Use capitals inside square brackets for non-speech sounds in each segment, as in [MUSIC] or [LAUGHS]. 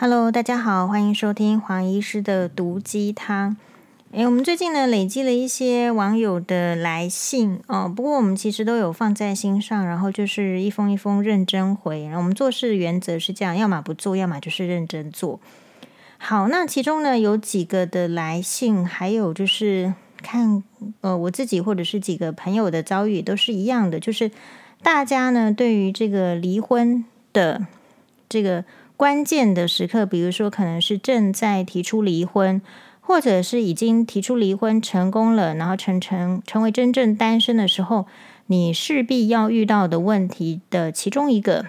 Hello，大家好，欢迎收听黄医师的毒鸡汤。诶，我们最近呢累积了一些网友的来信哦，不过我们其实都有放在心上，然后就是一封一封认真回。然后我们做事原则是这样，要么不做，要么就是认真做。好，那其中呢有几个的来信，还有就是看呃我自己或者是几个朋友的遭遇都是一样的，就是大家呢对于这个离婚的这个。关键的时刻，比如说可能是正在提出离婚，或者是已经提出离婚成功了，然后成成成为真正单身的时候，你势必要遇到的问题的其中一个，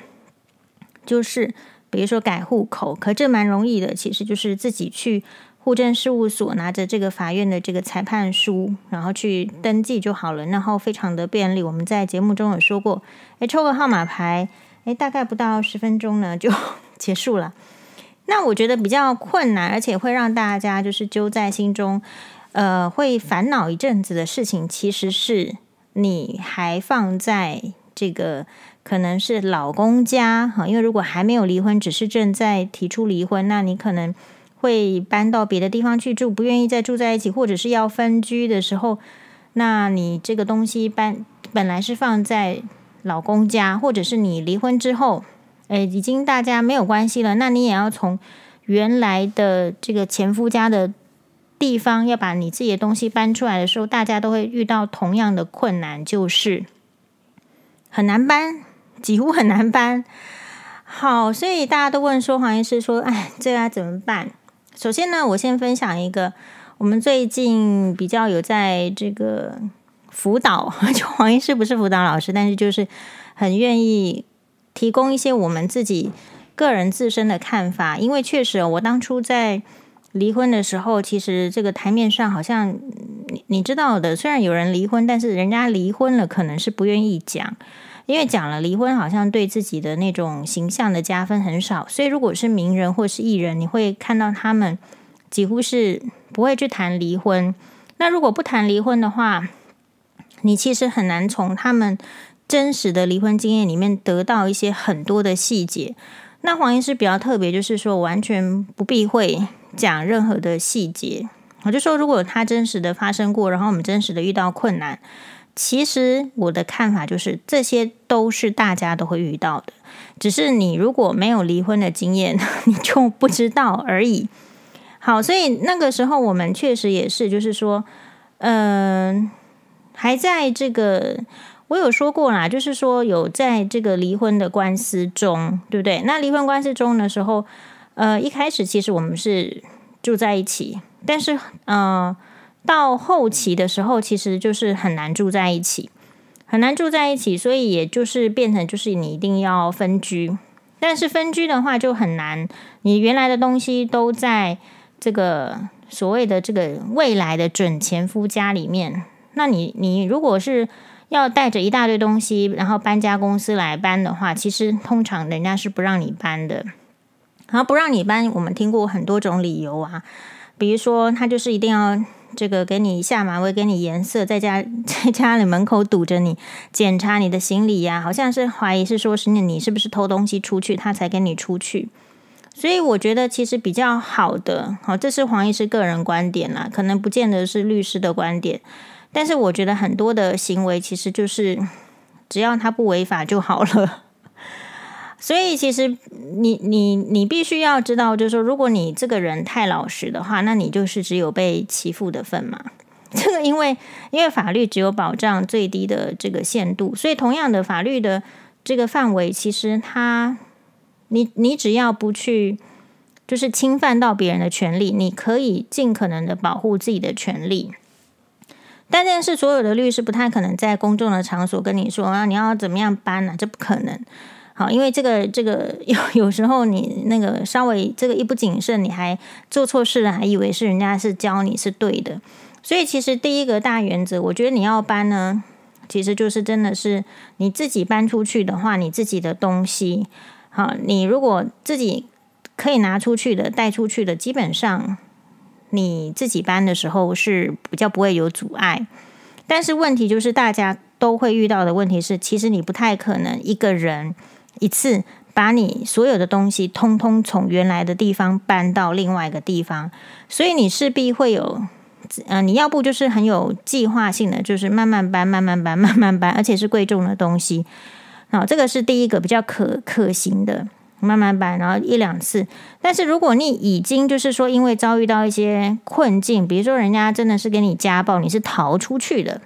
就是比如说改户口，可这蛮容易的，其实就是自己去户政事务所拿着这个法院的这个裁判书，然后去登记就好了，然后非常的便利。我们在节目中有说过，诶，抽个号码牌，诶，大概不到十分钟呢就。结束了，那我觉得比较困难，而且会让大家就是揪在心中，呃，会烦恼一阵子的事情，其实是你还放在这个可能是老公家哈，因为如果还没有离婚，只是正在提出离婚，那你可能会搬到别的地方去住，不愿意再住在一起，或者是要分居的时候，那你这个东西搬本来是放在老公家，或者是你离婚之后。诶，已经大家没有关系了，那你也要从原来的这个前夫家的地方，要把你自己的东西搬出来的时候，大家都会遇到同样的困难，就是很难搬，几乎很难搬。好，所以大家都问说，黄医师说，哎，这该怎么办？首先呢，我先分享一个，我们最近比较有在这个辅导，[LAUGHS] 就黄医师不是辅导老师，但是就是很愿意。提供一些我们自己个人自身的看法，因为确实，我当初在离婚的时候，其实这个台面上好像你你知道的，虽然有人离婚，但是人家离婚了，可能是不愿意讲，因为讲了离婚，好像对自己的那种形象的加分很少。所以，如果是名人或是艺人，你会看到他们几乎是不会去谈离婚。那如果不谈离婚的话，你其实很难从他们。真实的离婚经验里面得到一些很多的细节。那黄医师比较特别，就是说完全不避讳讲任何的细节。我就说，如果他真实的发生过，然后我们真实的遇到困难，其实我的看法就是，这些都是大家都会遇到的，只是你如果没有离婚的经验，[LAUGHS] 你就不知道而已。好，所以那个时候我们确实也是，就是说，嗯、还在这个。我有说过啦，就是说有在这个离婚的官司中，对不对？那离婚官司中的时候，呃，一开始其实我们是住在一起，但是呃，到后期的时候，其实就是很难住在一起，很难住在一起，所以也就是变成就是你一定要分居，但是分居的话就很难，你原来的东西都在这个所谓的这个未来的准前夫家里面，那你你如果是。要带着一大堆东西，然后搬家公司来搬的话，其实通常人家是不让你搬的。然后不让你搬，我们听过很多种理由啊，比如说他就是一定要这个给你下马威，给你颜色，在家 [LAUGHS] 在家里门口堵着你，检查你的行李呀，好像是怀疑是说是你是不是偷东西出去，他才跟你出去。所以我觉得其实比较好的，好，这是黄医师个人观点啦，可能不见得是律师的观点。但是我觉得很多的行为其实就是只要他不违法就好了。[LAUGHS] 所以其实你你你必须要知道，就是说，如果你这个人太老实的话，那你就是只有被欺负的份嘛。[LAUGHS] 这个因为因为法律只有保障最低的这个限度，所以同样的法律的这个范围，其实它你你只要不去就是侵犯到别人的权利，你可以尽可能的保护自己的权利。但这件事，所有的律师不太可能在公众的场所跟你说啊，你要怎么样搬呢？这不可能。好，因为这个这个有 [LAUGHS] 有时候你那个稍微这个一不谨慎，你还做错事了，还以为是人家是教你是对的。所以其实第一个大原则，我觉得你要搬呢，其实就是真的是你自己搬出去的话，你自己的东西，好，你如果自己可以拿出去的、带出去的，基本上。你自己搬的时候是比较不会有阻碍，但是问题就是大家都会遇到的问题是，其实你不太可能一个人一次把你所有的东西通通从原来的地方搬到另外一个地方，所以你势必会有，呃，你要不就是很有计划性的，就是慢慢搬、慢慢搬、慢慢搬，而且是贵重的东西。好，这个是第一个比较可可行的，慢慢搬，然后一两次。但是如果你已经就是说，因为遭遇到一些困境，比如说人家真的是给你家暴，你是逃出去的，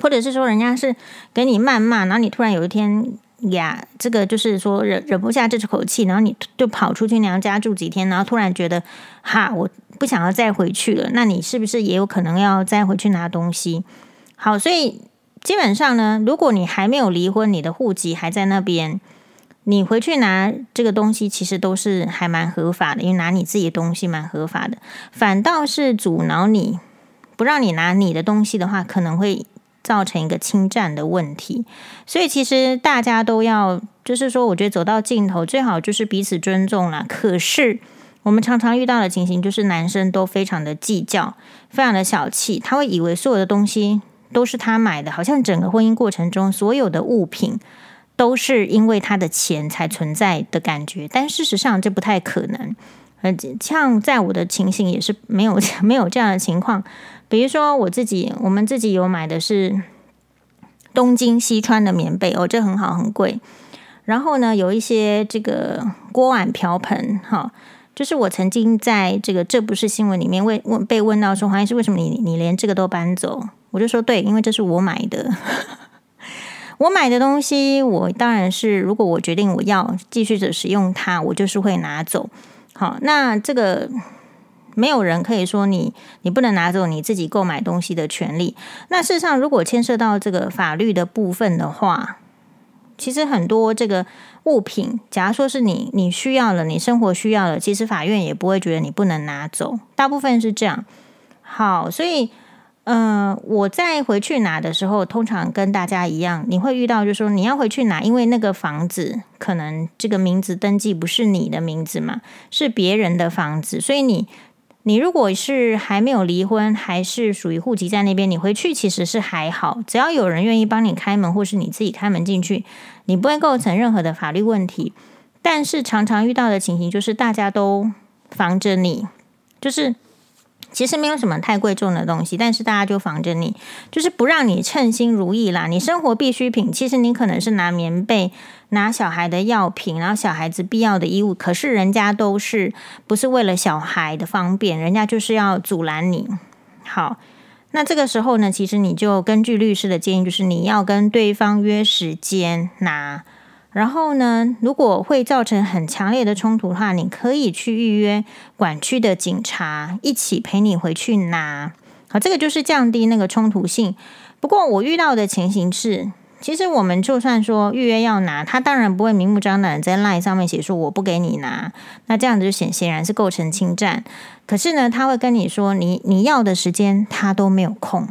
或者是说人家是给你谩骂，然后你突然有一天呀，这个就是说忍忍不下这口气，然后你就跑出去娘家住几天，然后突然觉得哈，我不想要再回去了，那你是不是也有可能要再回去拿东西？好，所以。基本上呢，如果你还没有离婚，你的户籍还在那边，你回去拿这个东西，其实都是还蛮合法的，因为拿你自己的东西蛮合法的。反倒是阻挠你，不让你拿你的东西的话，可能会造成一个侵占的问题。所以其实大家都要，就是说，我觉得走到尽头，最好就是彼此尊重啦。可是我们常常遇到的情形，就是男生都非常的计较，非常的小气，他会以为所有的东西。都是他买的，好像整个婚姻过程中所有的物品都是因为他的钱才存在的感觉，但事实上这不太可能。呃，像在我的情形也是没有 [LAUGHS] 没有这样的情况。比如说我自己，我们自己有买的是东京西川的棉被，哦，这很好，很贵。然后呢，有一些这个锅碗瓢盆，哈，就是我曾经在这个这不是新闻里面问问被问到说，黄医师为什么你你连这个都搬走？我就说对，因为这是我买的，[LAUGHS] 我买的东西，我当然是如果我决定我要继续着使用它，我就是会拿走。好，那这个没有人可以说你你不能拿走你自己购买东西的权利。那事实上，如果牵涉到这个法律的部分的话，其实很多这个物品，假如说是你你需要了，你生活需要了，其实法院也不会觉得你不能拿走。大部分是这样。好，所以。嗯、我在回去拿的时候，通常跟大家一样，你会遇到，就是说你要回去拿，因为那个房子可能这个名字登记不是你的名字嘛，是别人的房子，所以你你如果是还没有离婚，还是属于户籍在那边，你回去其实是还好，只要有人愿意帮你开门，或是你自己开门进去，你不会构成任何的法律问题。但是常常遇到的情形就是大家都防着你，就是。其实没有什么太贵重的东西，但是大家就防着你，就是不让你称心如意啦。你生活必需品，其实你可能是拿棉被、拿小孩的药品，然后小孩子必要的衣物，可是人家都是不是为了小孩的方便，人家就是要阻拦你。好，那这个时候呢，其实你就根据律师的建议，就是你要跟对方约时间拿。然后呢，如果会造成很强烈的冲突的话，你可以去预约管区的警察一起陪你回去拿。好，这个就是降低那个冲突性。不过我遇到的情形是，其实我们就算说预约要拿，他当然不会明目张胆在 LINE 上面写说我不给你拿，那这样子就显显然是构成侵占。可是呢，他会跟你说你你要的时间他都没有空，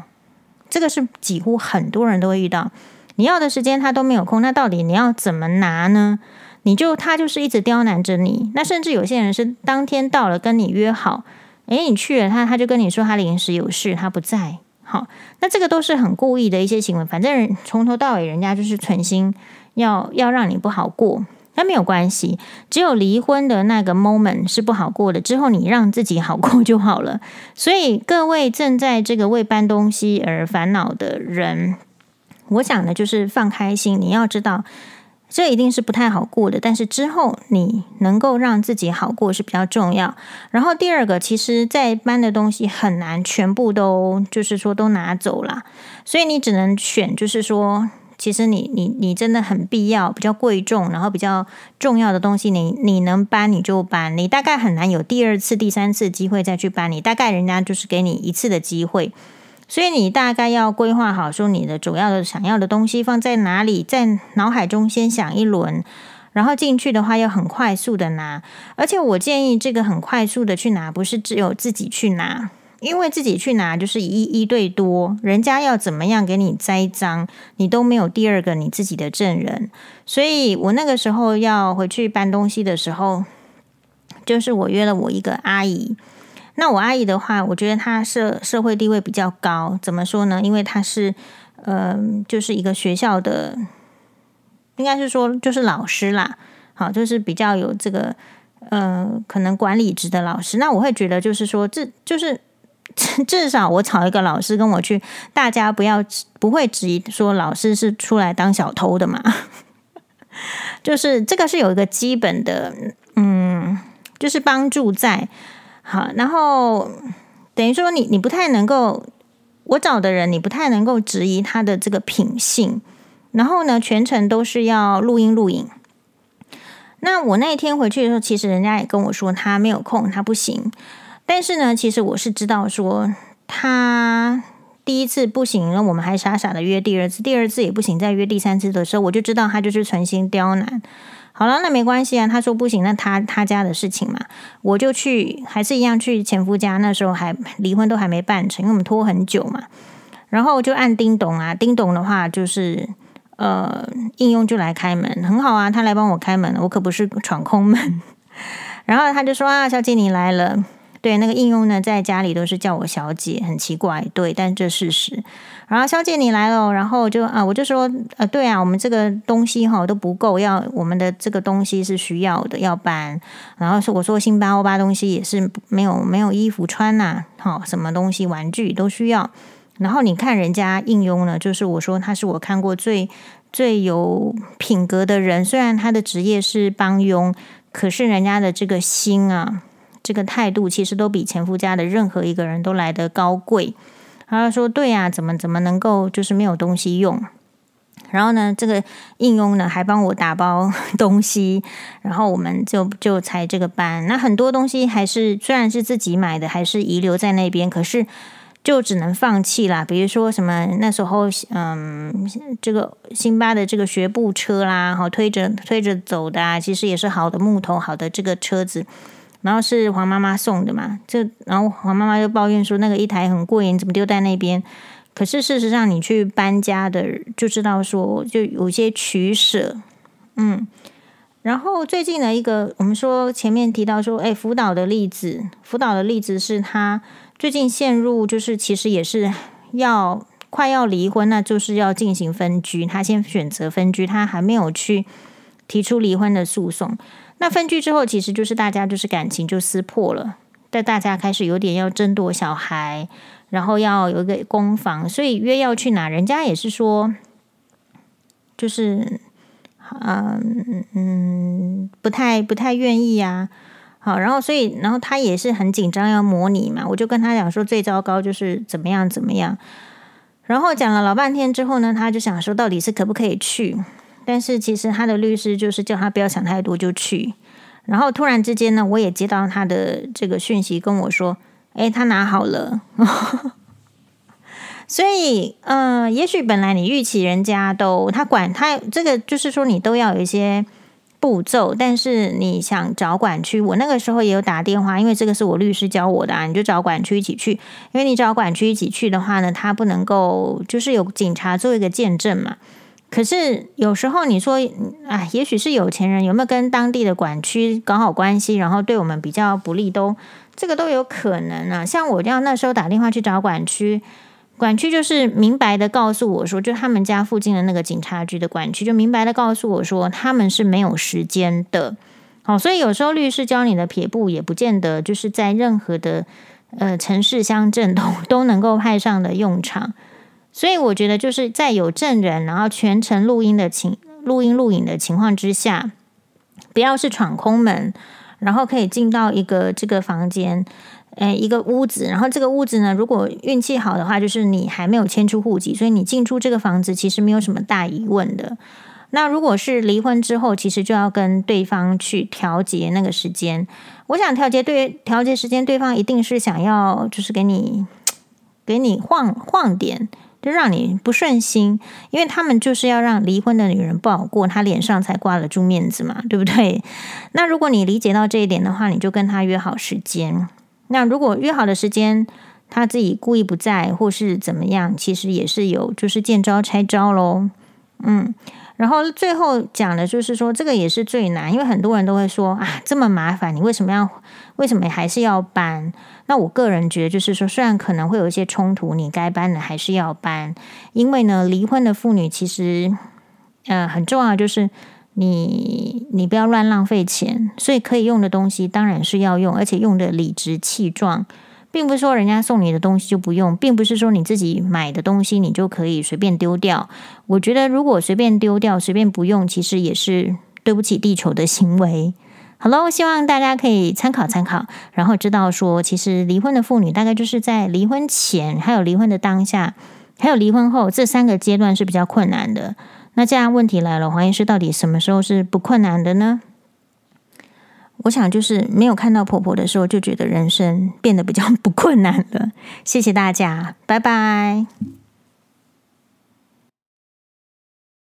这个是几乎很多人都会遇到。你要的时间他都没有空，那到底你要怎么拿呢？你就他就是一直刁难着你。那甚至有些人是当天到了跟你约好，诶，你去了他他就跟你说他临时有事，他不在。好，那这个都是很故意的一些行为。反正从头到尾人家就是存心要要让你不好过，那没有关系。只有离婚的那个 moment 是不好过的，之后你让自己好过就好了。所以各位正在这个为搬东西而烦恼的人。我想的就是放开心，你要知道，这一定是不太好过的。但是之后你能够让自己好过是比较重要。然后第二个，其实在搬的东西很难全部都就是说都拿走了，所以你只能选，就是说，其实你你你真的很必要、比较贵重，然后比较重要的东西，你你能搬你就搬，你大概很难有第二次、第三次机会再去搬。你大概人家就是给你一次的机会。所以你大概要规划好，说你的主要的想要的东西放在哪里，在脑海中先想一轮，然后进去的话要很快速的拿。而且我建议这个很快速的去拿，不是只有自己去拿，因为自己去拿就是一一对多，人家要怎么样给你栽赃，你都没有第二个你自己的证人。所以我那个时候要回去搬东西的时候，就是我约了我一个阿姨。那我阿姨的话，我觉得她社社会地位比较高，怎么说呢？因为她是，嗯、就是一个学校的，应该是说就是老师啦。好，就是比较有这个呃可能管理职的老师。那我会觉得就是说，这就是 [LAUGHS] 至少我找一个老师跟我去，大家不要不会质疑说老师是出来当小偷的嘛。[LAUGHS] 就是这个是有一个基本的，嗯，就是帮助在好，然后等于说你你不太能够，我找的人你不太能够质疑他的这个品性，然后呢，全程都是要录音录影。那我那一天回去的时候，其实人家也跟我说他没有空，他不行。但是呢，其实我是知道说他。第一次不行，那我们还傻傻的约第二次，第二次也不行，再约第三次的时候，我就知道他就是存心刁难。好了，那没关系啊，他说不行，那他他家的事情嘛，我就去，还是一样去前夫家。那时候还离婚都还没办成，因为我们拖很久嘛。然后就按叮咚啊，叮咚的话就是呃，应用就来开门，很好啊，他来帮我开门，我可不是闯空门。[LAUGHS] 然后他就说啊，小姐你来了。对，那个应用呢，在家里都是叫我小姐，很奇怪，对，但这事实。然后小姐你来了，然后就啊，我就说，呃，对啊，我们这个东西哈都不够，要我们的这个东西是需要的，要搬。然后说我说新八欧巴东西也是没有没有衣服穿呐、啊，好，什么东西玩具都需要。然后你看人家应用呢，就是我说他是我看过最最有品格的人，虽然他的职业是帮佣，可是人家的这个心啊。这个态度其实都比前夫家的任何一个人都来得高贵。他说：“对呀，怎么怎么能够就是没有东西用？然后呢，这个应用呢还帮我打包 [LAUGHS] 东西，然后我们就就才这个班。那很多东西还是虽然是自己买的，还是遗留在那边，可是就只能放弃啦。比如说什么那时候，嗯，这个辛巴的这个学步车啦，好推着推着走的啊，其实也是好的木头，好的这个车子。”然后是黄妈妈送的嘛，就然后黄妈妈就抱怨说那个一台很贵，你怎么丢在那边？可是事实上你去搬家的就知道说就有些取舍，嗯。然后最近的一个我们说前面提到说，哎，辅导的例子，辅导的例子是他最近陷入就是其实也是要快要离婚，那就是要进行分居，他先选择分居，他还没有去提出离婚的诉讼。那分居之后，其实就是大家就是感情就撕破了，但大家开始有点要争夺小孩，然后要有一个公房，所以约要去哪，人家也是说，就是，嗯嗯，不太不太愿意啊。好，然后所以，然后他也是很紧张要模拟嘛，我就跟他讲说最糟糕就是怎么样怎么样，然后讲了老半天之后呢，他就想说到底是可不可以去。但是其实他的律师就是叫他不要想太多就去，然后突然之间呢，我也接到他的这个讯息跟我说，诶，他拿好了。[LAUGHS] 所以，嗯、也许本来你预期人家都他管他这个，就是说你都要有一些步骤，但是你想找管区，我那个时候也有打电话，因为这个是我律师教我的啊，你就找管区一起去，因为你找管区一起去的话呢，他不能够就是有警察做一个见证嘛。可是有时候你说，哎，也许是有钱人有没有跟当地的管区搞好关系，然后对我们比较不利，都这个都有可能啊。像我这样那时候打电话去找管区，管区就是明白的告诉我说，就他们家附近的那个警察局的管区就明白的告诉我说，他们是没有时间的。好，所以有时候律师教你的撇步，也不见得就是在任何的呃城市乡镇都都能够派上的用场。所以我觉得就是在有证人，然后全程录音的情录音录影的情况之下，不要是闯空门，然后可以进到一个这个房间，诶，一个屋子，然后这个屋子呢，如果运气好的话，就是你还没有迁出户籍，所以你进出这个房子其实没有什么大疑问的。那如果是离婚之后，其实就要跟对方去调节那个时间。我想调节对调节时间，对方一定是想要就是给你给你晃晃点。就让你不顺心，因为他们就是要让离婚的女人不好过，他脸上才挂得住面子嘛，对不对？那如果你理解到这一点的话，你就跟他约好时间。那如果约好的时间，他自己故意不在，或是怎么样，其实也是有，就是见招拆招喽。嗯，然后最后讲的就是说，这个也是最难，因为很多人都会说啊，这么麻烦，你为什么要？为什么还是要搬？那我个人觉得，就是说，虽然可能会有一些冲突，你该搬的还是要搬，因为呢，离婚的妇女其实，呃，很重要，就是你你不要乱浪费钱，所以可以用的东西当然是要用，而且用的理直气壮，并不是说人家送你的东西就不用，并不是说你自己买的东西你就可以随便丢掉。我觉得如果随便丢掉、随便不用，其实也是对不起地球的行为。好喽，希望大家可以参考参考，然后知道说，其实离婚的妇女大概就是在离婚前、还有离婚的当下、还有离婚后这三个阶段是比较困难的。那这样问题来了，黄医师到底什么时候是不困难的呢？我想就是没有看到婆婆的时候，就觉得人生变得比较 [LAUGHS] 不困难了。谢谢大家，拜拜。